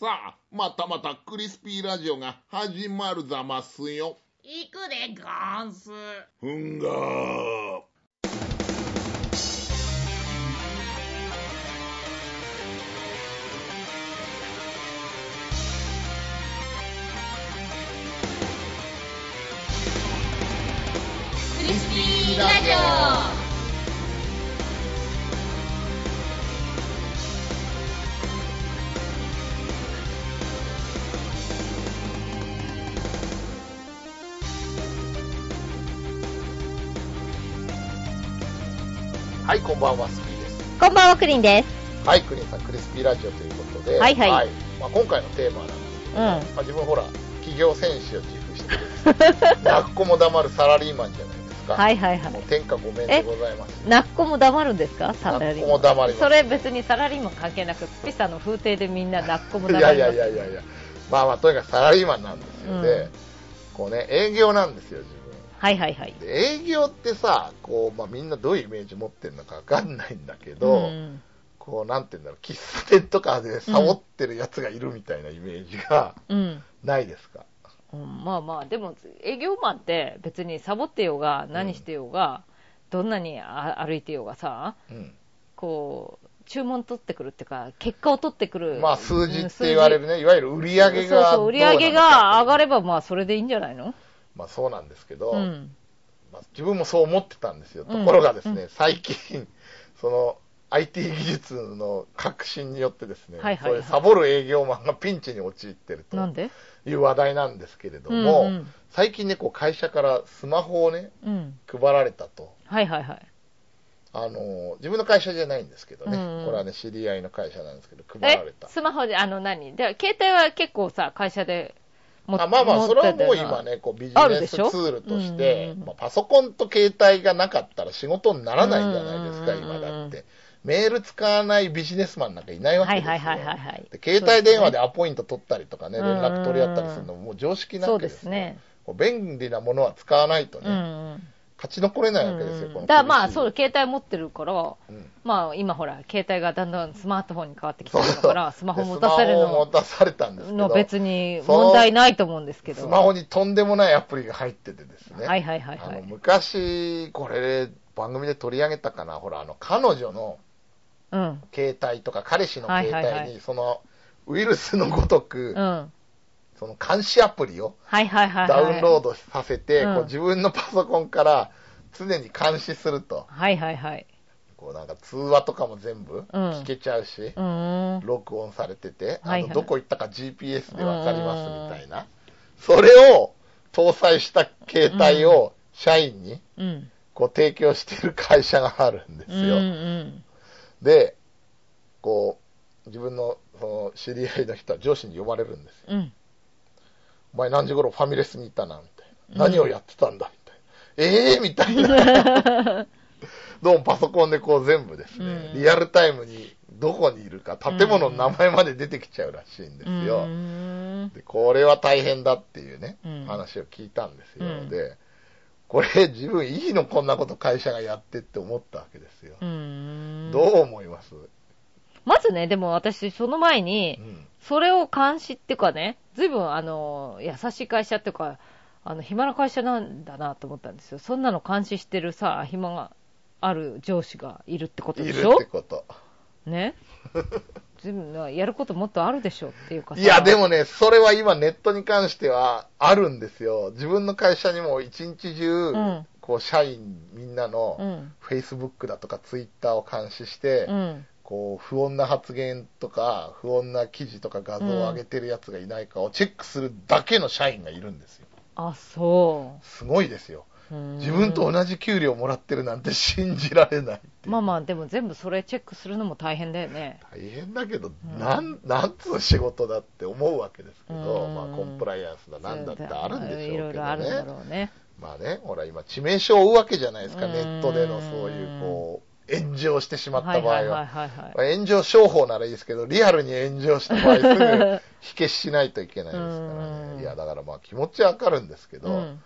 さあ、またまたクリスピーラジオが始まるざますよ。行くでゴンス。ふんがー。クリスピーラジオ。はい、こんばんは、スピーです。こんばんは、クリンです。はい、クリンさん、クリスピーラジオということで、はいはいまあ、今回のテーマなんですけど、うんまあ、自分ほら、企業戦士を自負してるですね、なっこも黙るサラリーマンじゃないですか。はいはいはもうい。天下ごめんでございます。なっこも黙るんですか？サラリーなっこも黙りますそれ別にサラリーマン関係なく、スピさんの風景でみんななっこもい黙ります。やいやいやいやいや、まあまあ、とにかくサラリーマンなんですよ。うんで、こうね、営業なんですよ、自分。はいはいはい。で営業ってさ、こう、まあみんなどういうイメージ持ってるのかわかんないんだけど、んこう、なんて言うんだろう、喫茶店とかでサボってるやつがいるみたいなイメージがうん。ないですか？うんまあまあ、でも営業マンって別にサボってようが何してようが、どんなにあ歩いてようがさ、うん。こう、注文取ってくるっていうか、結果を取ってくる。まあ数字って言われるね、いわゆる売り上げがそうそう、売り上げが上がる。ればまあそれでいいんじゃないの？まあそうなんですけど、うん。まあ、自分もそう思ってたんですよ。うんところがですね、う最近、その、IT 技術の革新によってですね、はいはいはいそういうサボる営業マンがピンチに陥ってるという話題なんですけれども、うんうん最近ね、こう会社からスマホをね、うん。配られたと。はいはいはい。あの、自分の会社じゃないんですけどね、うんうんこれはね、知り合いの会社なんですけど、配られえた。スマホで、あの何？で、携帯は結構さ、会社であまあまあ、持それはもう今ね、こうビジネスツールとしうんてパソコンと携帯がなかったら仕事にならないんじゃないですか、今だって。メール使わないビジネスマンなんかいないわけですよ。携帯電話でアポイント取ったりとかね、連絡取り合ったりするのももう常識なそうですね。便利なものは使わないとね。勝ち残れないわけですよ、うんだからまあ、そう、携帯持ってるから、うんまあ今ほら、携帯がだんだんスマートフォンに変わってきてるから、スマホで持たされるスマホを持のたされたんですけのど、別に問題ないと思うんですけど。スマホにとんでもないアプリが入っててですね。はいはいはいはい。昔、これ、番組で取り上げたかな、ほら、あの、彼女のうん。携帯とか、彼氏の携帯に、その、ウイルスのごとく、うん。その監視アプリを。ダウンロードさせて、自分のパソコンから常に監視すると、はいはいはい。こうなんか通話とかも全部うん聞けちゃうし、うーん。録音されてて、あのどこ行ったか GPS でわかりますみたいな、それを搭載した携帯を社員にうん。こう提供している会社があるんですうんよ。うん。で、こう、自分のその知り合いの人は上司に呼ばれるんですよ。うん。お前何時頃ファミレスに行ったなみたいうんな。何をやってたんだみたいな。ええー、みたいな。どうもパソコンでこう全部ですね、うんリアルタイムにどこにいるか、建物の名前まで出てきちゃうらしいんですよ。でこれは大変だっていうね、うん話を聞いたんですよ。うんで、これ自分いいのこんなこと会社がやってって思ったわけですよ。どう思います、まずね、でも私、その前にう、んそれを監視っていうかね、ずいぶん、あの、優しい会社っていうか、あの、暇な会社なんだなと思ったんですよ。そんなの監視してるさ、暇がある上司がいるってこといるでしょ？ってこと。ね？ずいぶん、やることもっとあるでしょっていうかさ。いや、でもね、それは今ネットに関してはあるんですよ。自分の会社にも一日中、んこう、社員みんなうのん。Facebook だとか Twitter を監視して、うん。こう、不穏な発言とか、不穏な記事とか画像を上げてるやつがいないかをチェックするだけの社員がいるんですよ。あ、そすごいですよ。自分と同じ給料もらってるなんて信じられないっていうまあまあ、でも全部それチェックするのも大変だよね。大変だけど、んなん、なんつう仕事だって思うわけですけど、うんまあコンプライアンスだなんだってあるんでしょうけどね。いろいろあるんだろうね。まあね、ほら今致命傷を負うわけじゃないですか、うんネットでのそういうこう、炎上してしまった場合は。炎上商法ならいいですけど、リアルに炎上した場合、すぐ 火消ししないといけないですからうんね。いや、だからまあ気持ちわかるんですけど、うん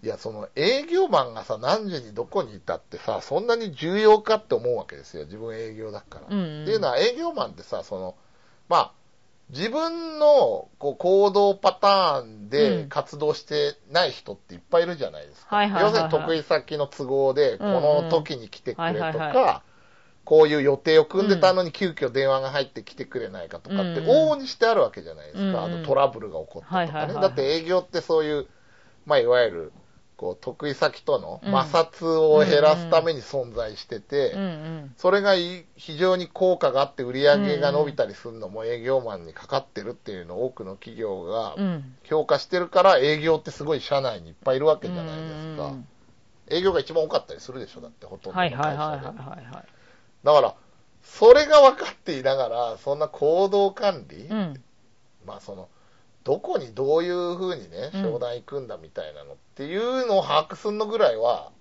いや、その営業マンがさ、何時にどこにいたってさ、そんなに重要かって思うわけですよ。自分営業だから。うんうんっていうのは営業マンってさ、その、まあ、自分のこう行動パターンうでん。活動してない人っていっぱいいるじゃないですか。要するに得意先の都合で、この時に来てくれとか、こういう予定を組んでたのに急遽電話が入ってきてくれないかとかって往々にしてあるわけじゃないですか。あとトラブルが起こったとかね。だって営業ってそういう、まあいわゆる、こう得意先とのうん摩擦を減らすために存在してて。それがい非常に効果があって売り上げが伸びたりするのも営業マンにかかってるっていうのを多くの企業がうん。評価してるから営業ってすごい社内にいっぱいいるわけじゃないですかうん。営業が一番多かったりするでしょだってほとんどのはい会はいはいはい社で。だから、それが分かっていながら、そんな行動管理、うん。まあその、どこにどういうふうにね、うん商談行くんだみたいなのっていうのを把握するのぐらいは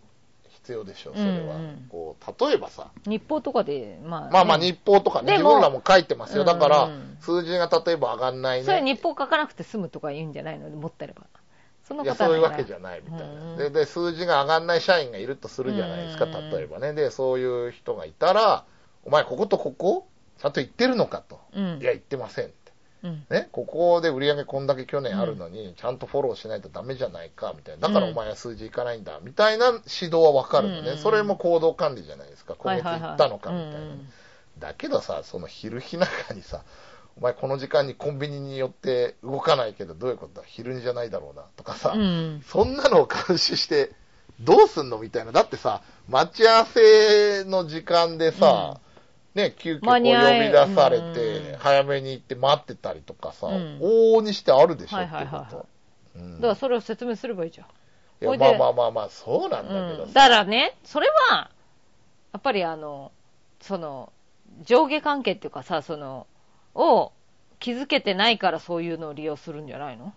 必要でしょ、それは。うんうんこう例えばさ、日報とかで、まあ、まあまあね日報とかね、自分らも書いてますよ。だからうん、数字が例えば上がんないそれね。日報書かなくて済むとか言うんじゃないの持ってれば。そいや、そういうわけじゃないみたいうんな。で、で数字が上がんない社員がいるとするじゃないですか、うん例えばね。で、そういう人がいたら、お前こことここちゃんと言ってるのかと。うんいや、言ってません。うん。ね、ここで売り上げこんだけ去年あるのに、ちゃんとフォローしないとダメじゃないか、みたいな。だからお前は数字いかないんだ、みたいな指導はわかるのね。うんそれも行動管理じゃないですか。今月行ったのか、みたいな。うんだけどさ、その昼日中にさ、お前この時間にコンビニに寄って動かないけどどういうことだ？昼にじゃないだろうな、とかさ、うん。そんなのを監視して、どうすんの？みたいな。だってさ、待ち合わせの時間でさ、ね、急遽こう呼び出されうて、ん。早めに行って待ってたりとかさ、うん。往々にしてあるでしょ、はいってことは。いはいだからそれを説明すればいいじゃん。いやまあまあまあまあ、そうなんだけどうん、さ。だからね、それは、やっぱりあの、その、上下関係っていうかさ、その、を気づけてないからそういうのを利用するんじゃないの？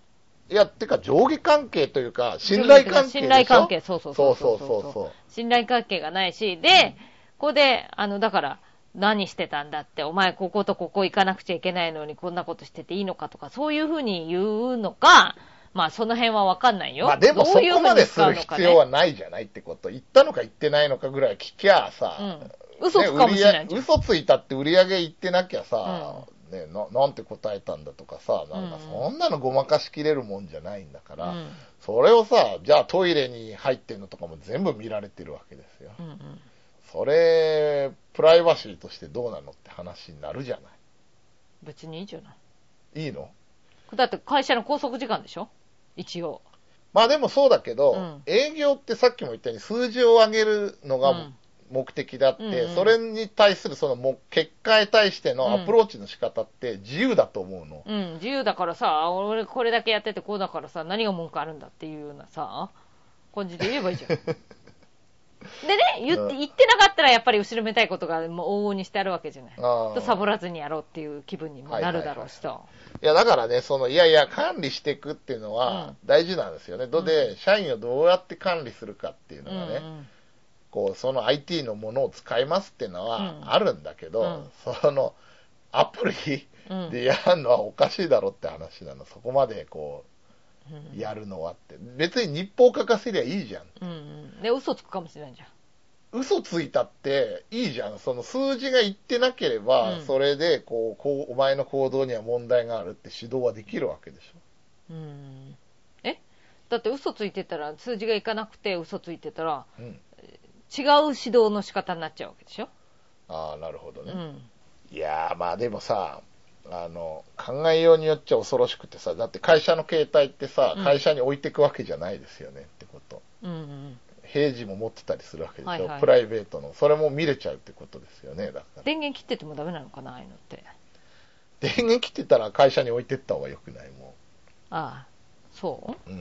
いや、てか上下関係というか、信頼関係でしょ信頼関係、そうそうそそうう。そうそうそう。信頼関係がないし、で、ここで、あの、だから、何してたんだって、お前こことここ行かなくちゃいけないのにこんなことしてていいのかとか、そういうふうに言うのか、まあその辺はわかんないよ。まあでもそこまでする必要はないじゃないってこと。言ったのか言ってないのかぐらい聞きゃさ、うん嘘つくかもしれないじゃんね嘘ついたって売り上げ言ってなきゃさ、ねな、なんて答えたんだとかさ、なんかうんそんなのごまかしきれるもんじゃないんだから、うんそれをさ、じゃあトイレに入ってんのとかも全部見られてるわけですよ。うんうんそれ、プライバシーとしてどうなのって話になるじゃな別にいいじゃない。い。いいの？だって会社の拘束時間でしょ？一応。まあでもそうだけど、うん営業ってさっきも言ったように数字を上げるのがうん目的であって、うんうんそれに対するそのも結果に対してのアプローチの仕方って自由だと思うの。うん、自由だからさ、俺これだけやっててこうだからさ、何が文句あるんだっていうようなさ、感じで言えばいいじゃん。でね、言って、うん。言ってなかったらやっぱり後ろめたいことがもう往々にしてあるわけじゃない。とサボらずにやろうっていう気分にもなるだろうしさ。いや、だからね、その、いやいや、管理していくっていうのうはん。大事なんですよね。どで、社員をどうやって管理するかっていうのうんがね、こう、その IT のものを使いますっていうのはうん。あるんだけど、うん。その、アプリうん。うんでやるのはおかしいだろって話なの。そこまでこうんう、やるのはって。別に日報書かせりゃいいじゃん。うんうん。で、嘘つくかもしれないじゃん。嘘ついたっていいじゃん。その数字が言ってなければ、うんそれでこう、こう、お前の行動には問題があるって指導はできるわけでしょ。うん。え？だって嘘ついてたら、数字がいかなくて嘘ついてたら、うん。違う指導の仕方になっちゃうわけでしょ？ああ、なるほどね。うん。いやー、まあでもさ、あの、考えようによっちゃ恐ろしくてさ、だって会社の携帯ってさうん、会社に置いてくわけじゃないですよねってこと。うんうん。平時も持ってたりするわけでしょ、はいはいプライベートの。それも見れちゃうってことですよね、だから。電源切っててもダメなのかなああいうのって。電源切ってたら会社に置いてった方がよくないもああ、そう？う。うん。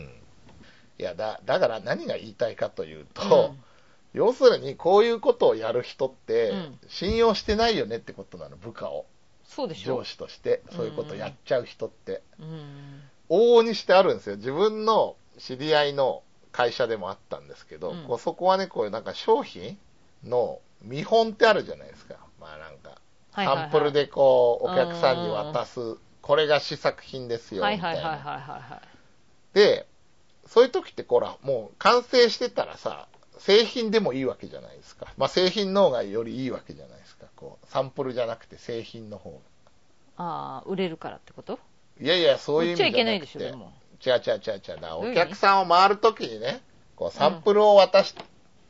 いや、だ、だから何が言いたいかといううと、ん要するにこういうことをやる人ってうん、信用してないよねってことなの、部下を。そうでしょ上司として、そういうことをやっちゃう人って。うん。往々にしてあるんですよ。自分の知り合いの会社でもあったんですけど、うんこうそこはね、こういうなんか商品の見本ってあるじゃないですか。まあなんか、サンプルでこう、お客さんに渡す、これが試作品ですよ、はいみたいな。はいはいはいはいはい。で、そういう時ってこら、もう完成してたらさ、製品でもいいわけじゃないですか。まあ製品の方がよりいいわけじゃないですか。こう、サンプルじゃなくて製品の方が。ああ、売れるからってこと？いやいや、そういう意味じゃなくて。売っちゃいけないでしょ、でも。違う違う違う違うな。ういう意味お客さんを回るときにね、こうサンプルを渡し、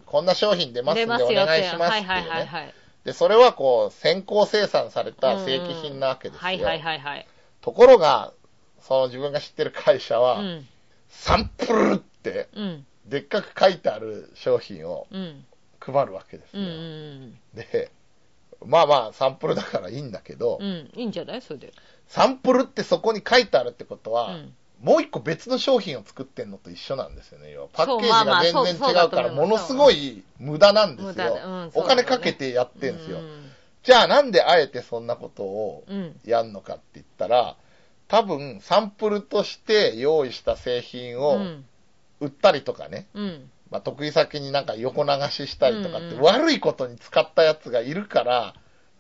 こんな商品出ますんでお。願いしますっていうはいはいはいね。はい。で、それはこう、先行生産された正規品なわけですよ。はいはいはいはい。ところが、その自分が知ってる会社うは、ん。サンプルって、うん。でっかく書いてある商品をうん。配るわけですうん。うよ。ん。で、まあまあ、サンプルだからいいんだけど、うん。いいんじゃない？それで。サンプルってそこに書いてあるってことは、うん。もう一個別の商品を作ってんのと一緒なんですよね。要はパッケージそうまあまあが全然違うから、だと思いますものすごい無駄なんです無駄だよ。うんそうお金かけてやってんですよ。うんじゃあなんであえてそんなことをうん。やんのかって言ったら、多分サンプルとして用意した製品をうん。売ったりとかね、うん。まあ、得意先になんか横流ししたりとかって、悪いことに使ったやつがいるから、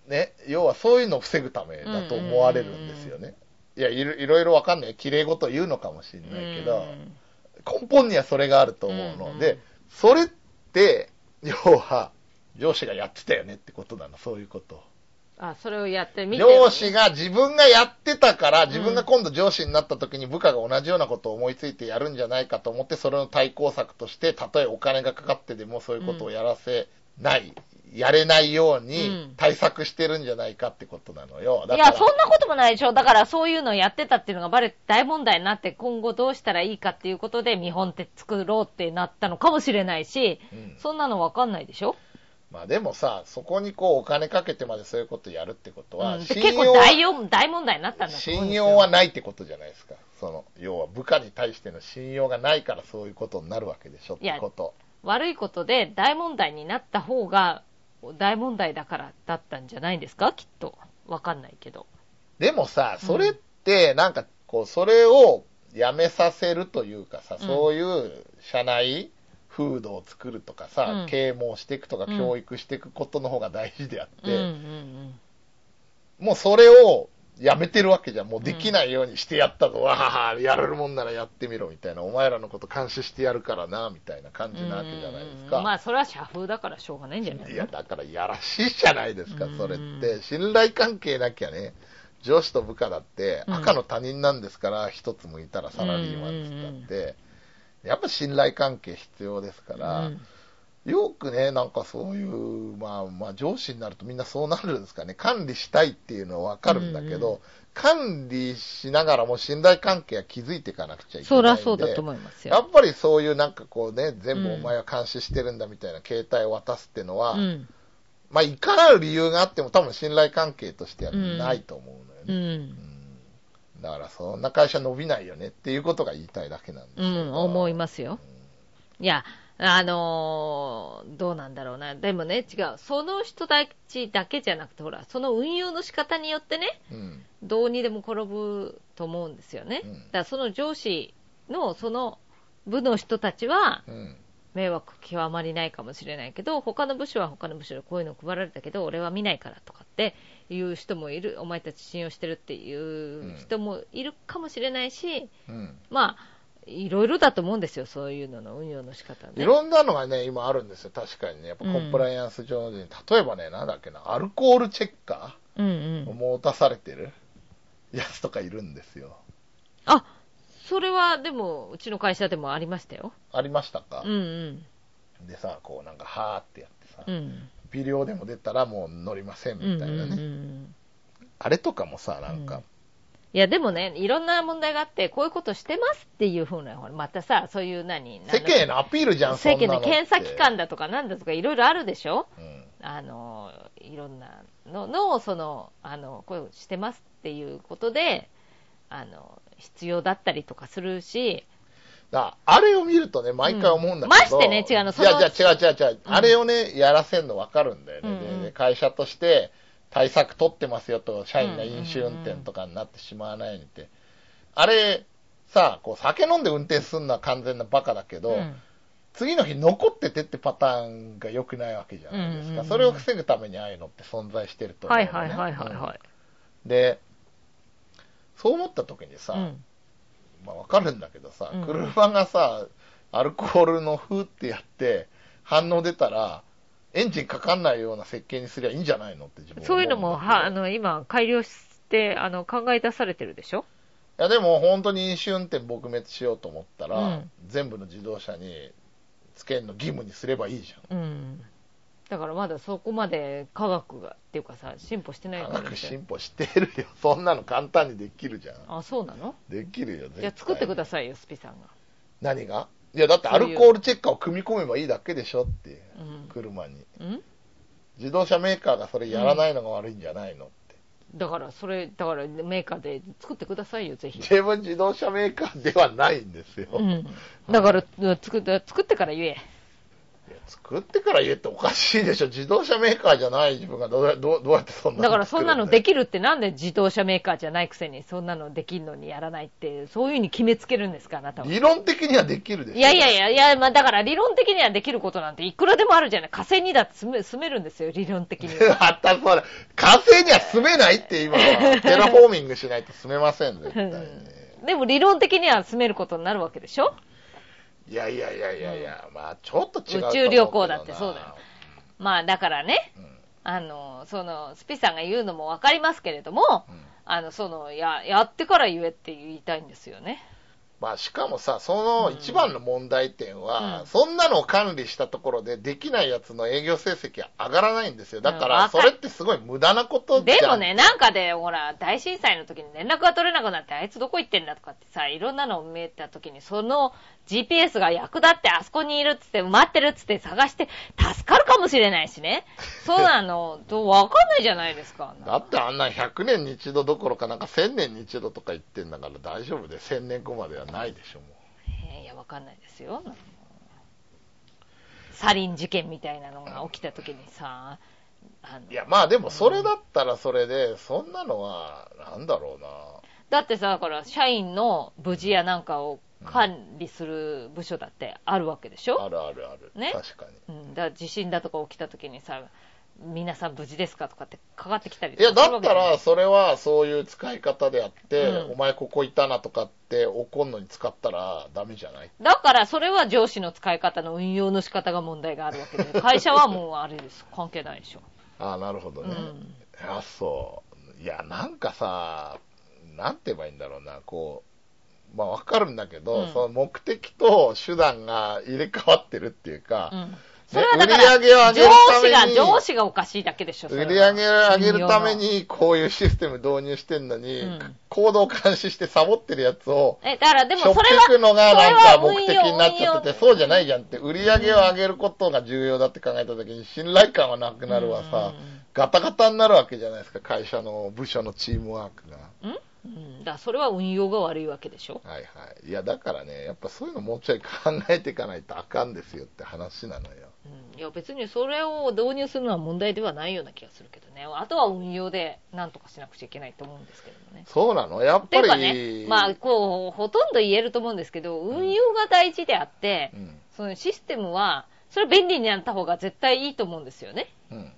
ね、要はそういうのを防ぐためだと思われるんですよね。いやいろ、いろわかんない。綺麗事言うのかもしれないけど、根本にはそれがあると思うの。で、それって、要は、上司がやってたよねってことなの、そういうことを。あ、それをやってみて。上司が自分がやってたから、ん自分が今度上司になった時に部下が同じようなことを思いついてやるんじゃないかと思って、それの対抗策として、たとえお金がかかってでもそういうことをやらせない、やれないよううにん対策してるんじゃないかってことなのよ。だからいや、そんなこともないでしょ。だからそういうのをやってたっていうのがバレて大問題になって、今後どうしたらいいかっていうことで見本って作ろうってなったのかもしれないし、うんそんなのわかんないでしょ。まあでもさ、そこにこうお金かけてまでそういうことやるってことは、うん、で結構大よ大問題になったんだ信用はないってことじゃないですか。その、要は部下に対しての信用がないからそういうことになるわけでしょってこと。悪いことで大問題になった方が大問題だからだったんじゃないんですか？きっと。わかんないけど。でもさ、それって、なんか、こう、それをやめさせるというかさ、うんそういう社内風土を作るとかさ、うん啓蒙していくとか、うん教育していくことの方が大事であって、うんうんもうそれをやめてるわけじゃん。もうできないようにしてやったぞ。わはは、やれるもんならやってみろ、みたいな。お前らのこと監視してやるからな、みたいな感うん。じなわけじゃないですうんか。まあ、それは社風だからしょうがないんじゃないいや、だからやらしいじゃないですかうん、それって。信頼関係なきゃね、上司と部下だってうん赤の他人なんですから、一つ向いたらサラリーマンですだって、やっぱ信頼関係必要ですから、うんよくね、なんかそういう、まあまあ上司になるとみんなそうなるんですかね、管理したいっていうのはわかるんだけど、うんうん管理しながらも信頼関係は築いていかなくちゃいけないんで。そりゃそうだと思いますよ。やっぱりそういうなんかこうね、全部うんお前は監視してるんだみたいな携帯を渡すっていうのは、うん。まあ、いかなる理由があっても多分信頼関係としてはないと思ううのよね。ん。うんだから、そんな会社伸びないよねっていうことが言いたいだけなんですうん、思いす。ますよ。いや、あのーどうなんだろうな。でもね、違う。その人たちだけじゃなくて、ほら、その運用の仕方によってね、うん。どうにでも転ぶと思うんですよね。うんだからその上司のその部の人たちはうん。迷惑極まりないかもしれないけど、他の部署は他の部署でこういうの配られたけど、俺は見ないからとかっていう人もいる、お前たち信用してるっていう人もいるかもしれないし、うん。まあ、いろいろだと思うんですよ、そういうのの運用の仕方ね。いろんなのがね、今あるんですよ。確かにね。やっぱコンプライアンス上で、例えばね、なんだっけな、アルコールチェッカうんーをうん。持たされてるやつとかいるんですよ。あ、それはでも、うちの会社でもありましたよ。ありましたか？うんうん。でさ、こうなんか、はーってやってさ、うん。微量でも出たらもう乗りませんうんみたいなね。うんうんあれとかもさ、なんか、いや、でもね、いろんな問題があって、こういうことしてますっていうふうな、ほら、またさ、そういう何、世間へのアピールじゃん、世間のそんなって検査機関だとかなんだとかいろいろあるでしょうんあの、いろんなのの、その、あの、こういうのしてますっていうことで、あの、必要だったりとかするし、だあれを見るとね、毎回思うんだけど、うん。ましてね違うのそのいや、じゃあ違う違う違う、うん。あれをね、やらせんの分かるんだよね、うん。うん会社として対策取ってますよと、社員が飲酒運転とかになってしまわないようにって。あれ、さ、こう酒飲んで運転するのは完全なバカだけど、うん。次の日残っててってパターンが良くないわけじゃないですか。うんうんうん。それを防ぐためにああいうのって存在してると思うのね、はいはいはいはいはい。で、そう思った時にさ、うん。まあわかるんだけどさ、うん。車がさ、アルコールのふーってやって、反応出たら、エンジンかかんないような設計にすりゃいいんじゃないのって自分そういうのも、んだけどは、あの、今、改良しって、あの、考え出されてるでしょ？いやでも本当に飲酒運転撲滅しようと思ったら、うん。全部の自動車につけるの義務にすればいいじうん。だからまだそこまで科学が、っていうかさ、進歩してないからですよ進歩してるよ。そんなの簡単にできるじゃん。あ、そうなの？できるよ、じゃあ作ってくださいよ、スピさんが。何が？いや、だってアルコールチェッカーを組み込めばいいだけでしょっていう、うん。車に。うん？自動車メーカーがそれやらないのが悪いんじゃないのって。だから、それ、だからメーカーで作ってくださいよ、ぜひ。自分自動車メーカーではないんですよ。いうん。だから、作って、作ってから言え。や作ってから言えっておかしいでしょ。自動車メーカーじゃない自分がどうやどうどうやってそんなだからそんなのでききるってなんで自動車メーカーじゃないくせにそんなのできるのにやらないって、そういうふうに決めつけるんですか、あなたは。理論的にはできるでしょ。いやいやいや、いや、まあだから理論的にはできることなんていくらでもあるじゃない。火星にだって住め住めるんですよ、理論的には。またそれ、火星には住めないって今は、テラフォーミングしないと住めません、絶対に。でも理論的には住めることになるわけでしょ？いやいやいやいやいや、まあちょっと違う宇。宙旅行だってそうだよ。まあだからね、うん。あの、その、スピさんが言うのもわかりますけれども、うん。あの、その、や、やってから言えって言いたいんですよね。まあしかもさ、その一番の問題点は、うん。そんなのを管理したところでできないやつの営業成績は上がらないんですよ。だから、それってすごい無駄なことじゃん。でもね、なんかで、ほら、大震災の時に連絡が取れなくなって、あいつどこ行ってんだとかってさ、いろんなのを見えた時に、その GPS が役立ってあそこにいるっつって、埋まってるっつって探して、助かるかもしれないしね。そうなの、とわかんないじゃないですか。だってあんな100年に一度どころかなんか1000年に一度とか言ってんだから大丈夫で、1000年後まではないでしょ、もえーいや、わかんないですよ。サリン事件みたいなのが起きた時にさ。いや、まあでもそれだったらそれで、そんなのは、なんだろうな。だってさ、だから、社員の無事やなんかを管理する部署だってあるわけでしょ？あるあるある。ね？確かに。うん、だから地震だとか起きた時にさ、皆さん無事ですかとかってかかってきたりいや、だったら、それはそういう使い方であって、うんお前ここいたなとかって怒んのに使ったらダメじゃない？だからそれは上司の使い方の運用の仕方が問題があるわけで、会社はもうあれです。関係ないでしょ。ああ、なるほどね。うんあそう。いや、なんかさ、なんて言えばいいんだろうな、こう、まあわかるんだけど、うんその目的と手段が入れ替わってるっていうか、うん。それはだか売り上げをら、上げる上ために司が、上司がおかしいだけでしょ、売り上げを上げるため。にこういうシステム導入してんのに、うん行動監視してサボってるやつを、え、だからでもしょっそれは、てくのがなんか目的になっちゃってて、そうじゃないじゃんって、売り上げを上げることが重要だって考えたときに、信頼感はなくなるわさ、うんガタガタになるわけじゃないですか、会社の部署のチームワークが。うん？うん。だそれは運用が悪いわけでしょ？はいはい。いや、だからね、やっぱそういうのもうちょい考えていかないとあかんですよって話なのよ。うん。いや別にそれを導入するのは問題ではないような気がするけどね。あとは運用で何とかしなくちゃいけないと思うんですけどもね。そうなの？やっぱり。ね、まあ、こう、ほとんど言えると思うんですけど、運用が大事であって、うん。そのシステムは、それは便利になった方が絶対いいと思うんですよね。うん。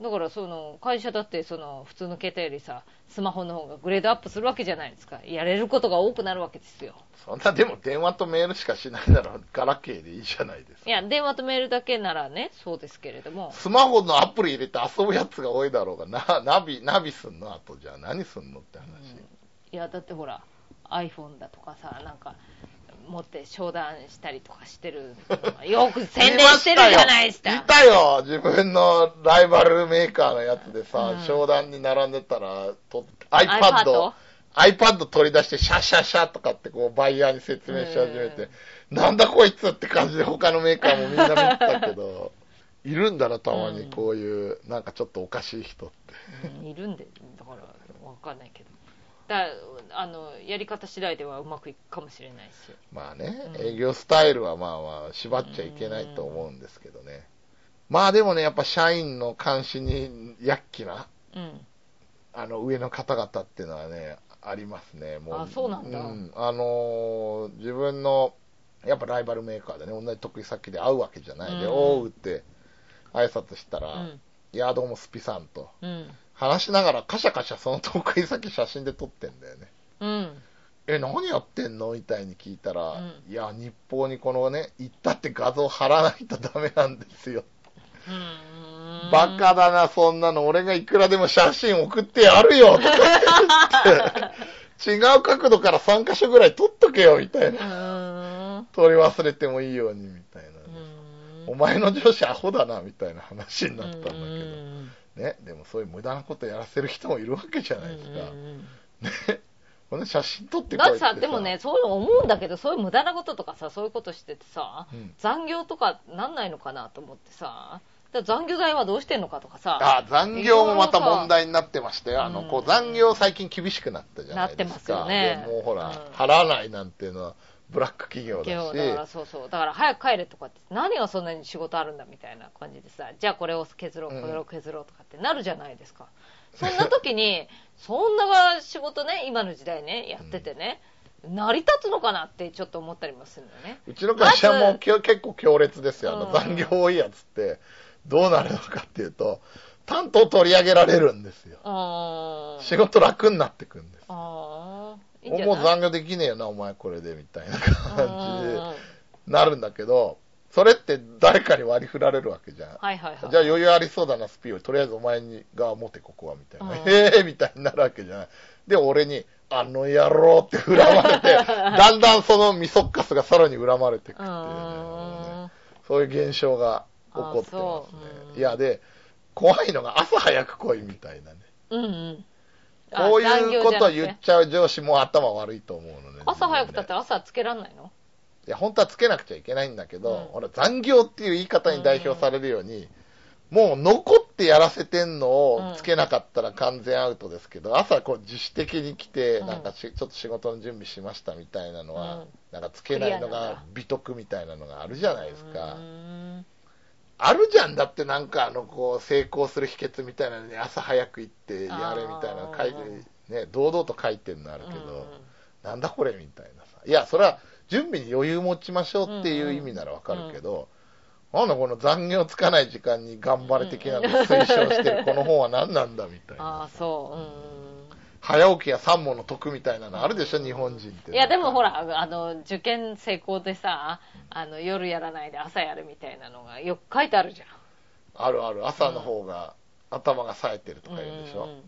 だから、その、会社だって、その、普通の携帯よりさ、スマホの方がグレードアップするわけじゃないですか。やれることが多くなるわけですよ。そんな、でも電話とメールしかしないなら、ガラケーでいいじゃないですか。いや、電話とメールだけならね、そうですけれども。スマホのアプリ入れて遊ぶやつが多いだろうが、な、ナビ、ナビすんの？あとじゃあ何すんのって話。いや、だってほら、iPhone だとかさ、なんか、持って商談したりとかしてるよく宣伝してるじゃないですか。いたよ自分のライバルメーカーのやつでさ、うん商談に並んでたら、と iPad iPad、取り出してシャッシャッシャッとかってこうバイヤーに説明し始めて、なんだこいつって感じで他のメーカーもみんな見てたけど、いるんだな、たまにこういう、なんかちょっとおかしい人って。うんいるんで、だから、わかんないけど。だあの、やり方次第ではうまくいくかもしれないし。まあね、うん営業スタイルはまあまあ縛っちゃいけないと思うんですけどね。まあでもね、やっぱ社員の監視に躍起な、うん。あの上の方々っていうのはね、ありますね。もあそうなんだんあのー自分の、やっぱライバルメーカーでね、同じ得意先で会うわけじゃないで、うんおうって挨拶したら、うん。いや、どうもスピさんと。うん。話しながらカシャカシャその得意先写真で撮ってんだよね。うん。え、何やってんのみたいに聞いたら、うんいや、日報にこのね、行ったって画像貼らないとダメなんですよ。うん。バカだな、そんなの。俺がいくらでも写真送ってやるよ 違う角度から3箇所ぐらい撮っとけよ、みたいうな。撮り忘れてもいいように、みたいな。うお前の上司アホだな、みたいな話になったんだけど。んね、でもそういう無駄なことやらせる人もいるわけじゃないですか。ね。ほんで写真撮ってこいってだってさ、でもね、そういうの思うんだけど、そういう無駄なこととかさ、そういうことしててさ、うん残業とかなんないのかなと思ってさ、残業代はどうしてんのかとかさ、あ、残業もまた問題になってましたよ。あの、うんこう残業最近厳しくなったじゃないですか。なってますよねでもうほら、うん払わないなんていうのはブラック企業だし。だからそうそう、だから早く帰れとかって、何がそんなに仕事あるんだみたいな感じでさ、じゃあこれを削ろう、うんこれを削ろうとかってなるじゃないですか。そんな時に、そんなが仕事ね、今の時代ね、やっててね、成り立つのかなってちょっと思ったりもするのね。うちの会社も結構強烈ですよ。あのうん残業多いやつって、どうなるのかっていうと、担当取り上げられるんですよ。仕事楽になってくんです。あーいいもう残業できねえよな、お前これで、みたいな感じでうんなるんだけど、それって誰かに割り振られるわけじゃん。はいはいはい。じゃあ余裕ありそうだな、スピーを。とりあえずお前にが持て、ここは、みたいな。うんへえみたいになるわけじゃない。で、俺に、あの野郎って恨まれて、だんだんそのミソッカスがさらに恨まれていくっていうね、うんそういう現象が起こってますねいや、で、怖いのが朝早く来いみたいなね。うんうん。あこういうこと言っちゃう上司も頭悪いと思うのね。朝早くたっ自分でて朝つけらんないの？いや、本当はつけなくちゃいけないんだけど、うん。ほら、残業っていう言い方に代表されるように、もう残ってやらせてんのをつけなかったら完全アウトですけど、朝こう自主的に来て、うん。なんかしちょっと仕事の準備しましたみたいなのは、うん。なんかつけないのが美徳みたいなのがあるじゃないですうか。んあるじゃんだってなんかあの、こう、成功する秘訣みたいなのに朝早く行ってやれみたいなの書いてあ、ね、堂々と書いてるのあるけど、うんなんだこれみたいなさ。いや、それは準備に余裕持ちましょうっていう意味ならわかるけど、なんだこの残業つかない時間に頑張れ的なの推奨してるこの本は何なんだみたいあなあ、。そう。うん早起きや三問の得みたいなのあるでしょ、日本人って。いや、でもほら、あの、受験成功でさ、あの、夜やらないで朝やるみたいなのがよく書いてあるじゃん。あるある。朝の方が頭が冴えてるとか言うんでしょ。うんうん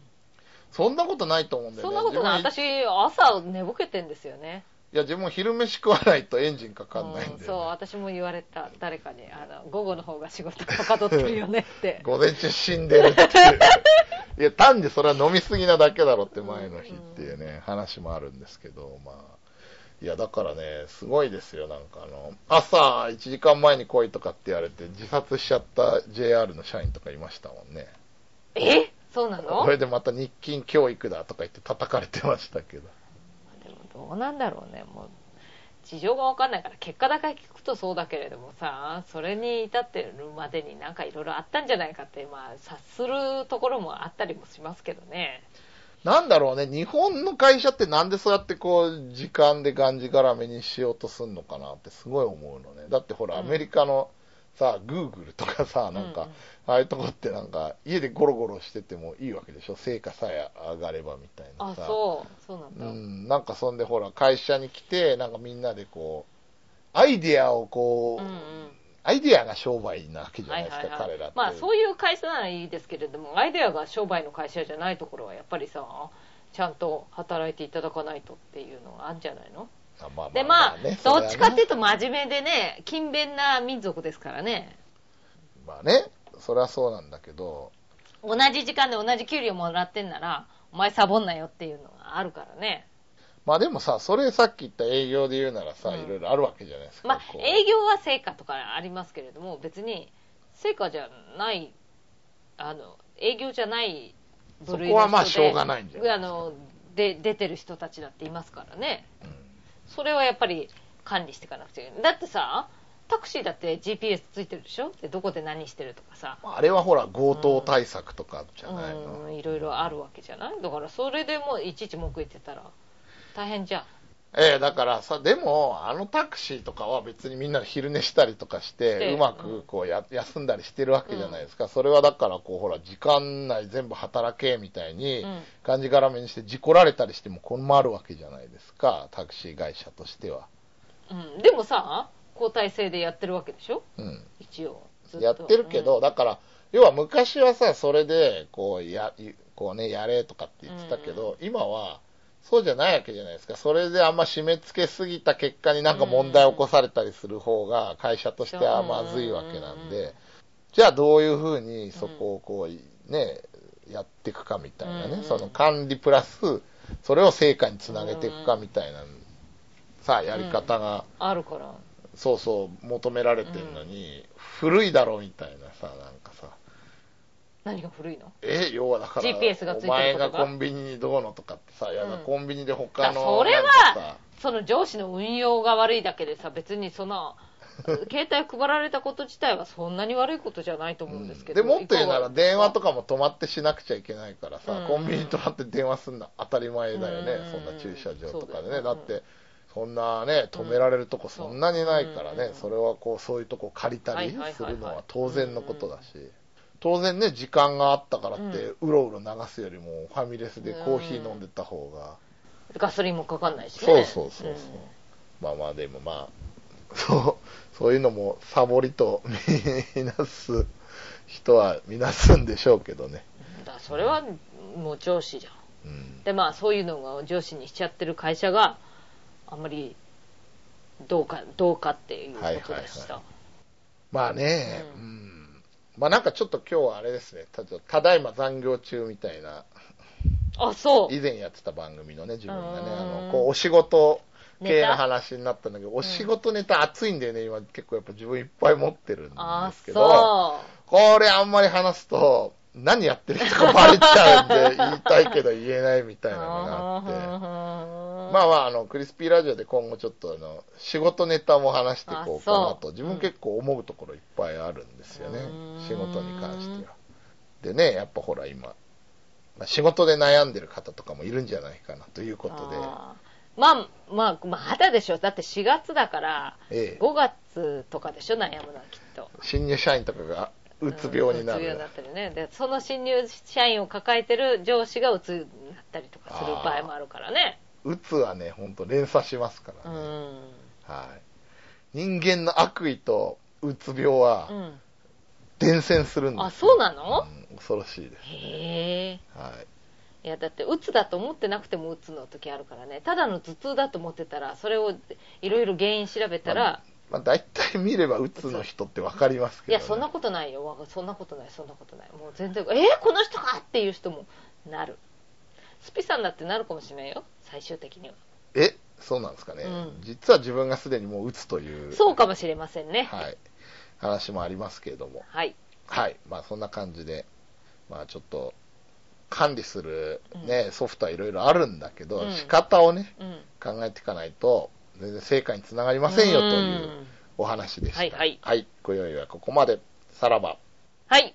そんなことないと思うんだよね。そんなことない。私、朝寝ぼけてんですよね。いや、自分昼飯食わないとエンジンかかんないんで、うんそう、私も言われた。誰かに、あの、午後の方が仕事はかどってるよねって。午前中死んでるって いや、単にそれは飲みすぎなだけだろって前の日っていうね、話もあるんですけど、まあ。いや、だからね、すごいですよ。なんかあの、朝1時間前に来いとかって言われて自殺しちゃった JR の社員とかいましたもんね。え？そうなの？これでまた日勤教育だとか言って叩かれてましたけど。どうなんだろうね。もう、事情がわかんないから、結果だけ聞くとそうだけれどもさ、それに至ってるまでになんかいろいろあったんじゃないかって、まあ、察するところもあったりもしますけどね。なんだろうね、日本の会社ってなんでそうやってこう、時間でがんじがらめにしようとすんのかなってすごい思うのね。だってほら、うんアメリカのさ、グーグルとかさ、なんか、うんうんああいうとこってなんか、家でゴロゴロしててもいいわけでしょ？成果さえ上がればみたいなあ、さ。そう。そうなんだ。うん、なんかそんでほら、会社に来て、なんかみんなでこう、アイデアをこう、うんうん。アイデアが商売なわけじゃなはいいですか、はいはい彼らって。まあそういう会社ならいいですけれどもアイデアが商売の会社じゃないところはやっぱりさちゃんと働いていただかないとっていうのがあるんじゃないの？あまあでまあ、ねどっちかっていうと。と真面目でね勤勉な民族ですからね。まあね、それはそうなんだけど、同じ時間で同じ給料もらってんならお前サボんなよっていうのがあるからね。まあでもさ、それさっき言った営業で言うならさ、うん。いろいろあるわけじゃないですか。まあ営業は成果とかありますけれども別に成果じゃないあの営業じゃない部類そこはまあの人しょうがないんじゃないあので出てる人たちだっていますからね。うんそれはやっぱり管理していかなくちゃいけないだってさタクシーだって GPS ついてるでしょ？でどこで何してるとかさ。まああれはほら、強盗対策とかじゃないの。うんいろいろあるわけじゃない？だからそれでもういちいち文句言ってたら大変じゃんええだからさ、でも、あのタクシーとかは別にみんなで昼寝したりとかして、うまくこうや休んだりしてるわけじゃないですか。それはだから、こう、ほら、時間内全部働けみたいに、うん。がんじがらめにして事故られたりしても困るわけじゃないですか、タクシー会社としては。うん、でもさ交代制でやってるわけでしょ？うん。一応やってるけど、うん。だから、要は昔はさ、それで、こう、や、こうね、やれとかって言ってたけど、今は、そうじゃないわけじゃないですか。それであんま締め付けすぎた結果になんか問題を起こされたりする方が、会社としてはまずいわけなんで、じゃあどういうふうにそこをこう、ね、やっていくかみたいなね、その管理プラス、それを成果につなげていくかみたいな、さ、やり方が、あるから。そうそう、求められてるのに、古いだろみたいなさ、なん何が古いの？え、要はだから、GPS がついてることお前ががコンビニにどうのとかってさ、いやだ、うんコンビニで他だの、それはなんかさ。その上司の運用が悪いだけでさ、別にその、携帯配られたこと自体はそんなに悪いことじゃないと思うんですけど。でもっと言うなら電話とか。かも止まってしなくちゃいけないからさ、うん。コンビニに止まって電話すんの当たり前だよね、うん。そんな駐車場とかでね、そうだよだってそんなね止められるとこそんなにないからね、うん。それはこうそういうとこ借りたりするのは当然のことだし、当然ね時間があったからってうろうろ流すよりもファミレスでコーヒー飲んでた方が、ガソリンもかかんないしね。そうそうそうそう、んまあまあでもまあ そうそういうのもサボりとみなす人はみなすんでしょうけどね、だそれはもう上司じゃん。うんで、まあそういうのが上司にしちゃってる会社があんまりどうか、どうかっていうことでした。はいまあね、ううんん。まあなんかちょっと今日はあれですね、たただいま残業中みたいな、あ、そう。以前やってた番組のね、自分がね、うんあの、こう、お仕事系の話になったんだけど、お仕事ネタ熱いんだよね、今結構やっぱ自分いっぱい持ってるんあですけど、そこれあんまり話すと、何やってる人かバレちゃうんで、言いたいけど言えないみたう。いなのがあって。あまあまあ、あの、クリスピーラジオで今後ちょっとあの、仕事ネタも話していこうかなと、自分結構思うところいっぱいあるんですよね。仕事に関しては。でね、やっぱほら今、まあ、仕事で悩んでる方とかもいるんじゃないかなということで、まあ、まあ、まだでしょ。だって4月だから、ええ、5月とかでしょ、悩むのはきっと。新入社員とかがうつ病になるうつ病にな。ったりね。で、その新入社員を抱えてる上司がうつになったりとかする場合もあるからね。うつはね、ほんと連鎖しますかうらね。ん。はい。人間の悪意とうつ病はうん。伝染するんですよあ、そうなの？うん恐ろしいです。へえ。はい。いや、だって、うつだと思ってなくてもうつの時あるからね。ただの頭痛だと思ってたら、それをいろいろ原因調べたら、まあ、大体見ればうつの人ってわかりますけど、ね。いや、そんなことないよ。わそんなことない、そんなことない。もう全然、えー、この人かっていう人もなる。スピさんだってなるかもしれないよ。最終的には。え、そうなんですかね。うん実は自分がすでにもううつという、そうかもしれませんね。はい、話もありますけれども。はい。はい。まあそんな感じで、まあちょっと、管理するね、ソフトはいろいろあるんだけど、うん仕方をね、うん。考えていかないと、全然成果につながりませんよというお話でした。はいはいはい。今宵はここまで。さらば。はい。